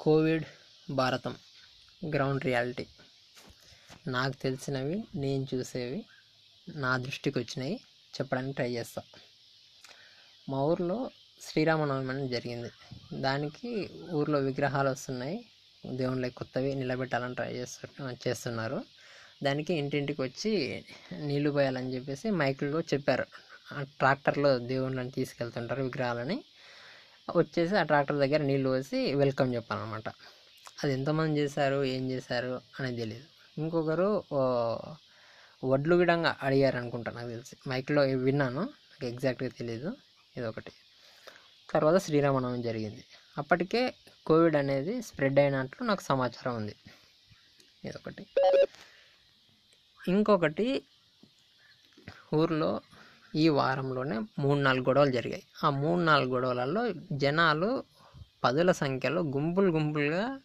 Covid భారతం ground reality. నాకు తెలిసినవి నేను చూసేవి నా దృష్టికి వచ్చినవి చెప్పడానికి ట్రై చేస్తా. మా ఊర్లో శ్రీరామనవమి అని జరిగింది. దానికి ఊర్లో విగ్రహాలు వస్తున్నాయి. దేవుళ్ళకి కొత్తవి నిలబెట్టాలని ట్రై చేస్తు చేస్తున్నారు. దానికి ఇంటింటికి వచ్చి నీళ్ళు పోయాలని చెప్పేసి మైకుల్లో చెప్పారు. ఆ ట్రాక్టర్లో దేవుళ్ళని తీసుకెళ్తుంటారు విగ్రహాలని. వచ్చేసి ఆ ట్రాక్టర్ దగ్గర నీళ్ళు పోసి వెల్కమ్ చెప్పాలన్నమాట. అది ఎంతమంది చేశారు ఏం చేశారు అనేది తెలియదు ఇంకొకరు వడ్లు గిడంగా అడిగారు అనుకుంటా నాకు తెలిసి. మైక్లో విన్నాను నాకు ఎగ్జాక్ట్గా తెలియదు ఇదొకటి. తర్వాత శ్రీరామనవమి జరిగింది. అప్పటికే కోవిడ్ అనేది స్ప్రెడ్ అయినట్లు నాకు సమాచారం ఉంది. ఇదొకటి. ఇంకొకటి ఊర్లో ఈ వారంలోనే మూడు నాలుగు గొడవలు జరిగాయి. ఆ మూడు నాలుగు గొడవలలో జనాలు పదుల సంఖ్యలో గుంపులు గుంపులుగా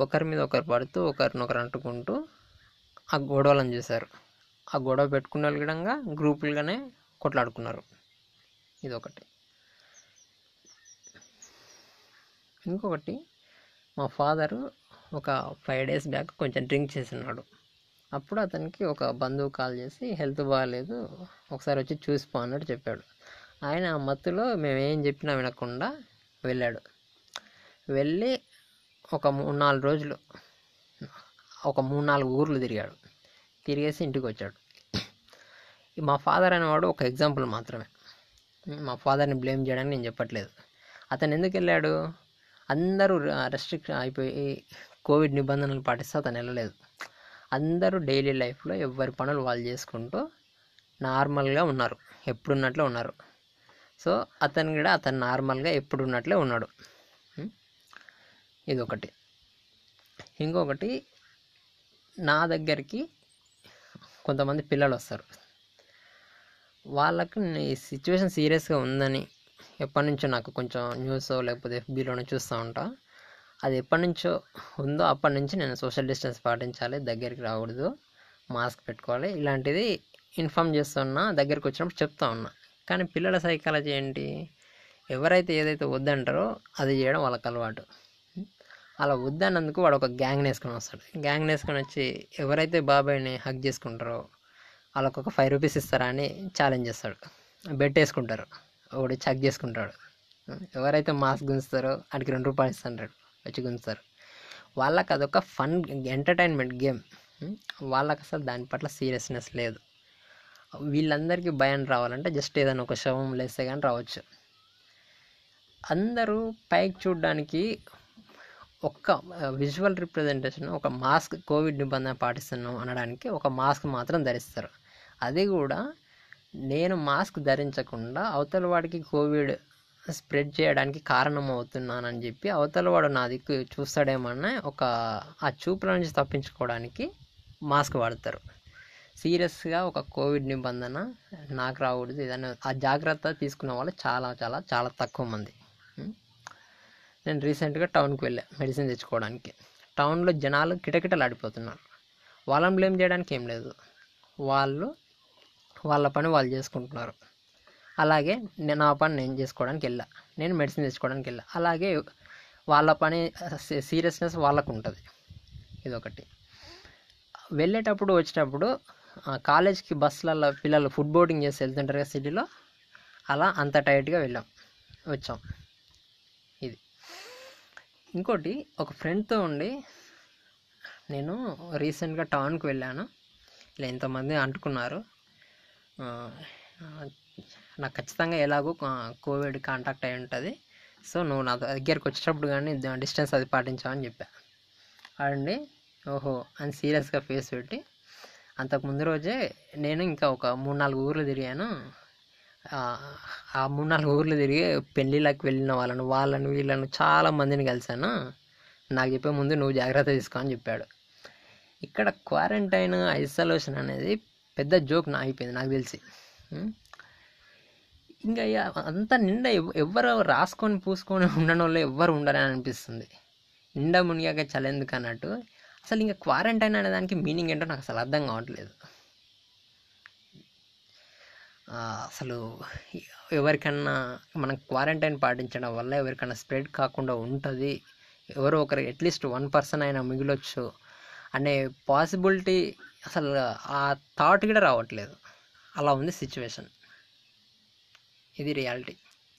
ఒకరి మీద ఒకరు పడుతూ ఒకరినొకరు అంటుకుంటూ ఆ గొడవలను చూశారు. ఆ గొడవ పెట్టుకునే విధంగా గ్రూపులుగానే కొట్లాడుకున్నారు. ఇదొకటి. ఇంకొకటి మా ఫాదరు ఒక ఫైవ్ డేస్ బ్యాక్ కొంచెం డ్రింక్ చేసినాడు. అప్పుడు అతనికి ఒక బంధువు కాల్ చేసి హెల్త్ బాగాలేదు ఒకసారి వచ్చి చూసిపో అన్నట్టు చెప్పాడు. ఆయన ఆ మత్తులో మేమేం చెప్పినా వినకుండా వెళ్ళాడు. వెళ్ళి ఒక మూడు నాలుగు రోజులు ఒక మూడు నాలుగు ఊర్లు తిరిగాడు. తిరిగేసి ఇంటికి వచ్చాడు మా ఫాదర్ అనేవాడు ఒక ఎగ్జాంపుల్ మాత్రమే. మా ఫాదర్ని బ్లేమ్ చేయడానికి నేను చెప్పట్లేదు. అతను ఎందుకు వెళ్ళాడు? అందరూ రెస్ట్రిక్ట్ అయిపోయి కోవిడ్ నిబంధనలు పాటిస్తే అతను వెళ్ళలేదు. అందరూ డైలీ లైఫ్లో ఎవరి పనులు వాళ్ళు చేసుకుంటూ నార్మల్గా ఉన్నారు. ఎప్పుడున్నట్లే ఉన్నారు. సో అతను కూడా అతను నార్మల్గా ఎప్పుడున్నట్లే ఉన్నాడు. ఇదొకటి. ఇంకొకటి నా దగ్గరికి కొంతమంది పిల్లలు వస్తారు. వాళ్ళకు ఈ సిచ్యువేషన్ సీరియస్గా ఉందని ఎప్పటి నుంచో నాకు కొంచెం న్యూస్ లేకపోతే ఎఫ్బీలోనే చూస్తూ ఉంటా. అది ఎప్పటి నుంచో ఉందో అప్పటి నుంచి నేను సోషల్ డిస్టెన్స్ పాటించాలి దగ్గరికి రాకూడదు మాస్క్ పెట్టుకోవాలి ఇలాంటిది ఇన్ఫామ్ చేస్తున్నా దగ్గరికి వచ్చినప్పుడు చెప్తా ఉన్నా. కానీ పిల్లల సైకాలజీ ఏంటి? ఎవరైతే ఏదైతే వద్దంటారో అది చేయడం వాళ్ళకి అలవాటు. అలా వద్దన్నందుకు వాడు ఒక గ్యాంగ్ వేసుకొని వస్తాడు. గ్యాంగ్ వేసుకొని వచ్చి ఎవరైతే బాబాయ్ని హక్ చేసుకుంటారో వాళ్ళకు ఒక ఫైవ్ రూపీస్ ఇస్తారా అని ఛాలెంజ్ చేస్తాడు. బెట్ వేసుకుంటారు. ఒకటి చెక్ చేసుకుంటాడు. ఎవరైతే మాస్క్ గుంచుతారో వాడికి రెండు రూపాయలు ఇస్తుంటాడు. వచ్చి వాళ్ళకి అదొక ఫన్ ఎంటర్టైన్మెంట్ గేమ్. వాళ్ళకి అసలు దాని పట్ల సీరియస్నెస్ లేదు. వీళ్ళందరికీ భయం రావాలంటే జస్ట్ ఏదైనా ఒక శవం లేస్తే కానీ రావచ్చు. అందరూ పైకి చూడడానికి ఒక్క విజువల్ రిప్రజెంటేషన్ ఒక మాస్క్ కోవిడ్ నిబంధన పాటిస్తున్నాం అనడానికి ఒక మాస్క్ మాత్రం ధరిస్తారు. అది కూడా నేను మాస్క్ ధరించకుండా అవతల వాడికి కోవిడ్ స్ప్రెడ్ చేయడానికి కారణం అవుతున్నానని చెప్పి అవతల వాడు నా దిక్కు చూస్తాడేమన్నా ఒక ఆ చూపుల నుంచి తప్పించుకోవడానికి మాస్క్ వాడతారు. సీరియస్గా ఒక కోవిడ్ నిబంధన నాకు రాకూడదు. ఏదైనా ఆ జాగ్రత్త తీసుకున్న వాళ్ళు చాలా చాలా చాలా తక్కువ మంది. నేను రీసెంట్గా టౌన్కి వెళ్ళా మెడిసిన్ తెచ్చుకోవడానికి. టౌన్లో జనాలు కిటకిటలు ఆడిపోతున్నారు వాళ్ళని బ్లేమ్ చేయడానికి ఏం లేదు. వాళ్ళు వాళ్ళ పని వాళ్ళు చేసుకుంటున్నారు. అలాగే నేను నా పని నేను చేసుకోవడానికి వెళ్ళా నేను మెడిసిన్ తెచ్చుకోవడానికి వెళ్ళా అలాగే వాళ్ళ పని సీరియస్నెస్ వాళ్ళకు ఉంటుంది ఇదొకటి. వెళ్ళేటప్పుడు వచ్చేటప్పుడు కాలేజ్కి బస్సులలో పిల్లలు ఫుడ్ బోర్డింగ్ చేసి వెళ్తుంటారు కదా సిటీలో అలా అంత టైట్గా వెళ్ళాం. వచ్చాం. ఇది. ఇంకోటి ఒక ఫ్రెండ్తో ఉండి నేను రీసెంట్గా టౌన్కి వెళ్ళాను. ఇలా ఎంతమంది అంటుకున్నారు. నాకు ఖచ్చితంగా ఎలాగో కోవిడ్ కాంటాక్ట్ అయి ఉంటుంది. సో నువ్వు నా దగ్గరికి వచ్చేటప్పుడు కానీ డిస్టెన్స్ అది పాటించావని చెప్పా. ఆడండి ఓహో అని సీరియస్గా ఫేస్ పెట్టి అంతకు ముందు రోజే నేను ఇంకా ఒక మూడు నాలుగు ఊర్లు తిరిగాను. ఆ, మూడు నాలుగు ఊర్లు తిరిగి పెళ్ళిళ్ళకి వెళ్ళిన వాళ్ళను వాళ్ళను వీళ్ళను చాలా మందిని కలిశాను. నాకు చెప్పే ముందు నువ్వు జాగ్రత్త తీసుకో అని చెప్పాడు. ఇక్కడ క్వారంటైన్ ఐసోలేషన్ అనేది పెద్ద జోక్ నా అయిపోయింది నాకు తెలిసి. ఇంకా అంత అంతా నిండా ఎవ్వరు రాసుకొని పూసుకొని ఉండడం వల్ల ఎవ్వరు ఉండరని అనిపిస్తుంది. నిండా మునిగాక చలెందుకు అన్నట్టు. అసలు ఇంకా క్వారంటైన్ అనే దానికి మీనింగ్ ఏంటో నాకు అసలు అర్థం కావట్లేదు. అసలు ఎవరికన్నా మనం క్వారంటైన్ పాటించడం వల్ల ఎవరికైనా స్ప్రెడ్ కాకుండా ఉంటుంది. ఎవరో ఒకరు అట్లీస్ట్ వన్ పర్సన్ అయినా మిగిలొచ్చు అనే పాసిబిలిటీ అసలు ఆ థాట్ కూడా రావట్లేదు. అలా ఉంది సిచ్యువేషన్ ఇది రియాలిటీ